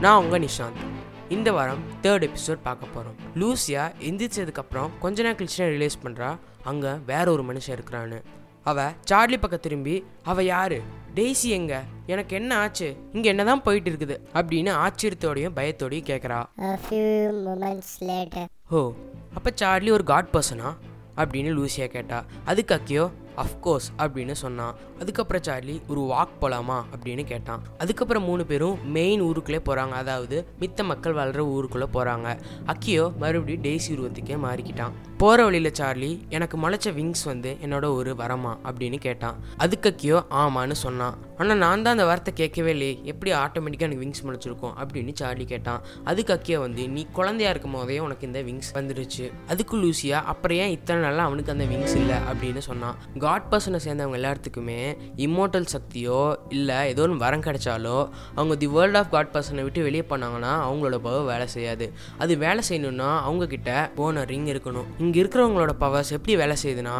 நான் உங்கள் நிஷாந்த். இந்த வாரம் தேர்ட் எபிசோட் பார்க்க போகிறோம் லூசியா எந்திரிச்சதுக்கப்புறம் கொஞ்ச நேரம் கழிச்சு ரிலீஸ் பண்ணுறா அங்கே வேற ஒரு மனுஷன் இருக்கிறான்னு. அவ சார்லி பக்கம் திரும்பி அவ யாரு? டெய்ஸி எங்க? எனக்கு என்ன ஆச்சு? இங்க என்னதான் போயிட்டு இருக்குது? அப்படின்னு ஆச்சரியத்தோடையும் பயத்தோடையும் கேட்குறா A few moments later. ஓ அப்போ சார்லி ஒரு காட் பர்சனா அப்படின்னு லூசியா கேட்டா. அதுக்கு அக்கியோ அஃப்கோர்ஸ் அப்படின்னு சொன்னான். அதுக்கப்புறம் சார்லி ஒரு வாக் போகலாமா அப்படின்னு கேட்டான். அதுக்கப்புறம் மூணு பேரும் மெயின் ஊருக்குள்ளே போகிறாங்க அதாவது மித்த மக்கள் வாழ்கிற ஊருக்குள்ளே போகிறாங்க அக்கியோ மறுபடியும் டெய்ஸி உருவத்துக்கே மாறிக்கிட்டான். போகிற வழியில் சார்லி எனக்கு முளைச்ச விங்ஸ் வந்து என்னோட ஒரு வரமா அப்படின்னு கேட்டான். அதுக்கக்கியோ ஆமான்னு சொன்னான். ஆனால் நான் தான் அந்த வார்த்தை கேட்கவே இல்லையே. எப்படி ஆட்டோமேட்டிக்காக எனக்கு விங்ஸ் முளைச்சிருக்கும் அப்படின்னு சார்லி கேட்டான். அதுக்கு அக்கியா வந்து நீ குழந்தையா இருக்கும் போதே உனக்கு இந்த விங்ஸ் வந்துடுச்சு அதுக்கு லூசியா அப்புறம் ஏன் இத்தனை நாளாக அவனுக்கு அந்த விங்ஸ் இல்லை? அப்படின்னு சொன்னான். காட் பர்சனை சேர்ந்தவங்க எல்லாத்துக்குமே இம்மோட்டல் சக்தியோ இல்லை ஏதோ ஒன்று வரம் கிடைச்சாலோ அவங்க தி வேர்ல்ட் ஆஃப் காட் பர்சனை விட்டு வெளியே பண்ணாங்கன்னா அவங்களோட பவர் வேலை செய்யாது. அது வேலை செய்யணும்னா அவங்க கிட்ட போன ரிங் இருக்கணும். இங்கே இருக்கிறவங்களோட பவர்ஸ் எப்படி வேலை செய்யுதுன்னா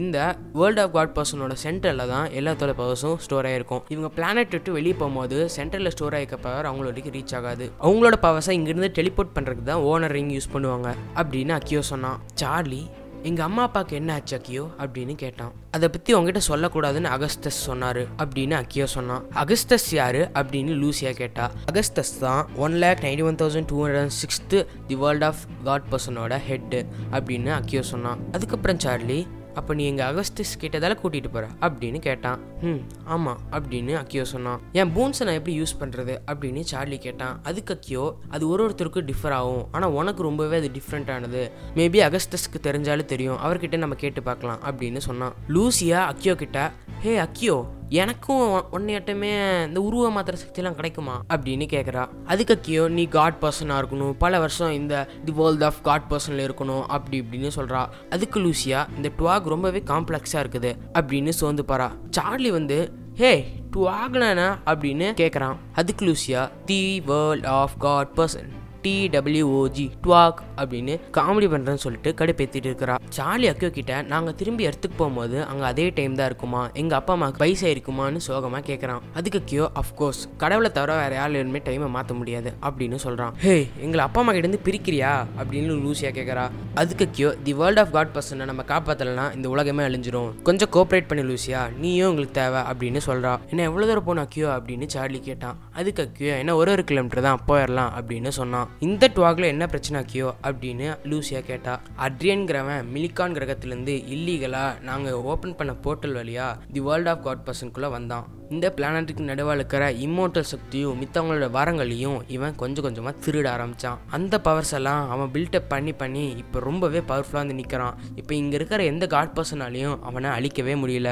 இந்த வேர்ல்ட் ஆஃப் காட் பர்சனோட சென்டரில் தான் எல்லாத்தோட பவர்ஸும் ஸ்டோர் ஆகிருக்கும் இவங்க பிளானட் விட்டு வெளியே போகும்போது சென்டரில் ஸ்டோர் ஆகிக்க பவர் அவங்களோட ரீச் ஆகாது. அவங்களோட பவர்ஸை இங்கேருந்து டெலிபோர்ட் பண்ணுறதுக்கு தான் ஓனர் ரிங் யூஸ் பண்ணுவாங்க அப்படின்னு அக்கியோ சொன்னான். சார்லி எங்கள் அம்மா அப்பாவுக்கு என்ன ஆச்சு அக்கியோ அப்படின்னு கேட்டான். அதை பற்றி உங்ககிட்ட சொல்லக்கூடாதுன்னு அகஸ்தஸ் சொன்னார் அப்படின்னு அக்கியோ சொன்னான். அகஸ்தஸ் யாரு அப்படின்னு லூசியா கேட்டா. அகஸ்தஸ் தான் one lakh ninety one thousand two hundred sixth the world of God பர்சனோட head அப்படின்னு அக்கியோ சொன்னான். அதுக்கப்புறம் சார்லி அப்போ நீ எங்கள் அகஸ்டிஸ் கேட்டதால கூட்டிகிட்டு போகிற அப்படின்னு கேட்டான். ம் ஆமாம் அப்படின்னு அக்கியோ சொன்னான். என் பூன்ஸை நான் எப்படி யூஸ் பண்ணுறது அப்படின்னு சார்லி கேட்டான். அதுக்கு அக்கியோ அது ஒரு ஒருத்தருக்கும் டிஃபர் ஆகும். ஆனால் உனக்கு ரொம்பவே அது டிஃப்ரெண்ட்டானது மேபி அகஸ்டஸ்க்கு தெரிஞ்சாலும் தெரியும். அவர்கிட்ட நம்ம கேட்டு பார்க்கலாம் அப்படின்னு சொன்னான். லூசியா அக்கியோ கிட்ட ஹே அக்கியோ எனக்கும் ஒன்னையாட்டமே இந்த உருவ மாத்திர சக்தியெல்லாம் கிடைக்குமா? அப்படின்னு கேட்குறா அதுக்கு அக்கியோ நீ காட் பர்சனாக இருக்கணும். பல வருஷம் இந்த தி வேர்ல்ட் ஆஃப் காட் பர்சனில் இருக்கணும். அப்படி இப்படின்னு சொல்கிறா அதுக்கு லூசியா இந்த டுவாக் ரொம்பவே காம்ப்ளெக்ஸாக இருக்குது. அப்படின்னு சோர்ந்து பாரா சார்லி வந்து ஹே டுவாக்னா அப்படின்னு கேட்குறான் அதுக்கு Lucia the world of God person TWOG டுவாக் அப்படின்னு காமெடி பண்ணுறேன்னு சொல்லிட்டு கடுப்பேற்றிட்டு இருக்கிறா. சார்லி அக்கியோ கிட்ட நாங்கள் திரும்பி எடுத்துக்கு போகும்போது அங்கே அதே டைம் தான் இருக்குமா? எங்கள் அப்பா அம்மாவுக்கு வயசு இருக்குமான்னு சோகமாக கேட்குறான் அதுக்கு கியோ அஃப்கோர்ஸ் கடவுளை தவிர வேறு யாருமே டைமை மாற்ற முடியாது அப்படின்னு சொல்கிறான் ஹே எங்களை அப்பா அம்மா கிட்டேருந்து பிரிக்கிறியா? அப்படின்னு லூசியா கேட்குறா அதுக்கு கியோ தி வேர்ல்ட் ஆஃப் காட் பர்சனை நம்ம காப்பாற்றலைன்னா இந்த உலகமே அழிஞ்சிரும். கொஞ்சம் கோஆப்ரேட் பண்ணி லூசியா. நீயும் உங்களுக்கு தேவை அப்படின்னு சொல்கிறா என்ன எவ்வளோ தூரம் போன அக்கியோ அப்படின்னு சார்லி கேட்டான். அதுக்கு அக்கியோ என்ன ஒரு ஒரு கிலோமீட்டர் தான் போயிடலாம் அப்படின்னு சொன்னான். இந்த டுவாக்ல என்ன பிரச்சனை ஆக்கியோ அப்படின்னு லூசியா கேட்டா அட்ரியன்கிறவன் மிலிகான் கிரகத்திலேருந்து இல்லீகலாக நாங்கள் ஓப்பன் பண்ண போர்ட்டல் வழியா தி வேர்ல்ட் ஆஃப் காட் பர்சனுக்குள்ளே வந்தான். இந்த பிளானட்டுக்கு நடுவில் இருக்கிற இம்மோட்டல் சக்தியும் மித்தவங்களோட வரங்களையும் இவன் கொஞ்சம் கொஞ்சமாக திருட ஆரம்பித்தான் அந்த பவர்ஸ் எல்லாம் அவன் பில்டப் பண்ணி பண்ணி இப்போ ரொம்பவே பவர்ஃபுல்லாக வந்து நிற்கிறான் இப்போ இங்கே இருக்கிற எந்த காட் பர்சனாலையும் அவனை அழிக்கவே முடியல.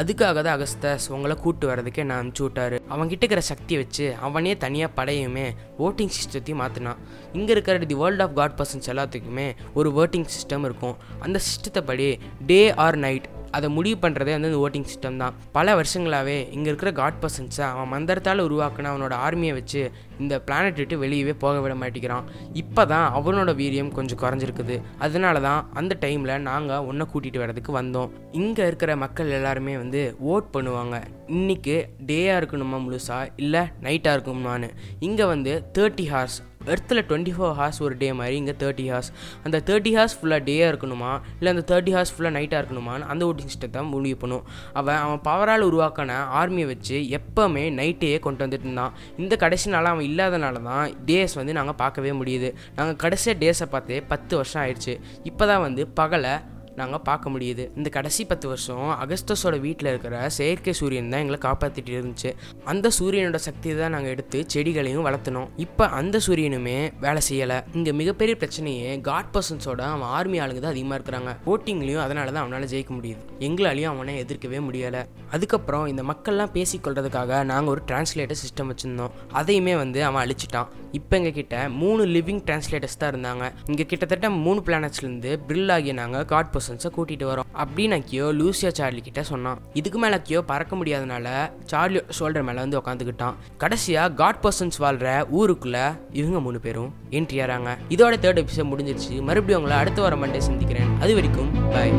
அதுக்காக தான் அகஸ்தஸ் உங்களை கூட்டு வரதுக்கே நான் அனுப்பிச்சு விட்டாரு. அவன்கிட்ட இருக்கிற சக்தியை வச்சு அவனே தனியாக படையுமே ஓட்டிங் சிஸ்டத்தையும் மாற்றினான் இங்கே இருக்கிற the world of God persons எல்லாத்துக்குமே ஒரு ஓட்டிங் சிஸ்டம் இருக்கும். அந்த சிஸ்டத்தை படி டே ஆர் நைட் அதை முடிவு பண்ணுறதே வந்து இந்த ஓட்டிங் சிஸ்டம் தான். பல வருஷங்களாகவே இங்கே இருக்கிற காட் பர்சன்ஸை அவன் மந்திரத்தால் உருவாக்கின அவனோட ஆர்மியை வச்சு இந்த பிளானட் விட்டு வெளியவே போக விட மாட்டேங்கிறான். இப்போ தான் அவனோட வீரியம் கொஞ்சம் குறைஞ்சிருக்குது. அதனால தான் அந்த டைமில் நாங்கள் ஒன்றை கூட்டிகிட்டு வர்றதுக்கு வந்தோம். இங்கே இருக்கிற மக்கள் எல்லாருமே வந்து ஓட் பண்ணுவாங்க. இன்றைக்கி டேயாக இருக்கணுமா முழுசா? இல்லை நைட்டாக இருக்கணுமான்னு இங்கே வந்து தேர்ட்டி ஹார்ஸ் எர்த்தில் டுவெண்ட்டி ஃபோர் ஹார்ஸ் ஒரு டே மாதிரி இங்கே தேர்ட்டி ஹார்ஸ் அந்த தேர்ட்டி ஹார்ஸ் ஃபுல்லாக டேயாக இருக்கணுமா? இல்லை அந்த தேர்ட்டி ஹார்ஸ் ஃபுல்லாக நைட்டாக இருக்கணுமான்னு அந்த ஓட்டிங் சிஸ்டத்தை முடிவு பண்ணும். அவன் அவன் பவரால் உருவாக்கின ஆர்மியை வச்சு எப்போவுமே நைட்டே கொண்டு வந்துட்டு இருந்தான். இந்த கடைசி நாள் அவன் இல்லாதனால தான் டேஸ் வந்து நாங்கள் பார்க்கவே முடியுது. நாங்கள் கடைசியாக டேஸை பார்த்தே பத்து வருஷம் ஆயிடுச்சு. இப்போ தான் வந்து பகலை நாங்கள் பார்க்க முடியுது. இந்த கடைசி பத்து வருஷம் அகஸ்டஸோட வீட்டில் இருக்கிற செயற்கை சூரியன் தான் எங்களை காப்பாற்றிட்டு இருந்துச்சு. அந்த சூரியனோட சக்தியை தான் நாங்கள் எடுத்து செடிகளையும் வளர்த்தனோம். இப்போ அந்த சூரியனுமே வேலை செய்யலை. இங்கே மிகப்பெரிய பிரச்சனையே காட் பர்சன்ஸோட அவன் ஆர்மி ஆளுங்க தான் அதிகமாக இருக்கிறாங்க. போட்டிங்லேயும் அதனால தான் அவனால் ஜெயிக்க முடியுது. எங்களாலையும் அவனை எதிர்க்கவே முடியலை. அதுக்கப்புறம் இந்த மக்கள்லாம் பேசிக்கொள்றதுக்காக நாங்கள் ஒரு டிரான்ஸ்லேட்டர் சிஸ்டம் வச்சுருந்தோம். அதையுமே வந்து அவன் அழிச்சிட்டான். இப்போ எங்கள் கிட்ட மூணு லிவிங் டிரான்ஸ்லேட்டர்ஸ் தான் இருந்தாங்க. இங்கே கிட்டத்தட்ட மூணு பிளானட்ஸ்லேருந்து பிரில் ஆகிய நாங்கள் காட் பர்சன்ஸை கூட்டிகிட்டு வரோம். அப்படின்னு கியோ லூசியா சார்லி கிட்ட சொன்னான். இதுக்கு மேலே கியோ பறக்க முடியாதனால சார்லி ஷோல்டர் மேலே வந்து உட்காந்துக்கிட்டான் கடைசியாக காட் பர்சன்ஸ் வாழ்கிற ஊருக்குள்ளே இவங்க மூணு பேரும் என்ட்ரி ஆறாங்க இதோட தேர்ட் எபிசோட் முடிஞ்சிருச்சு. மறுபடியும் உங்களை அடுத்த வாரம் மண்டே சந்திக்கிறேன். அது வரைக்கும் பாய்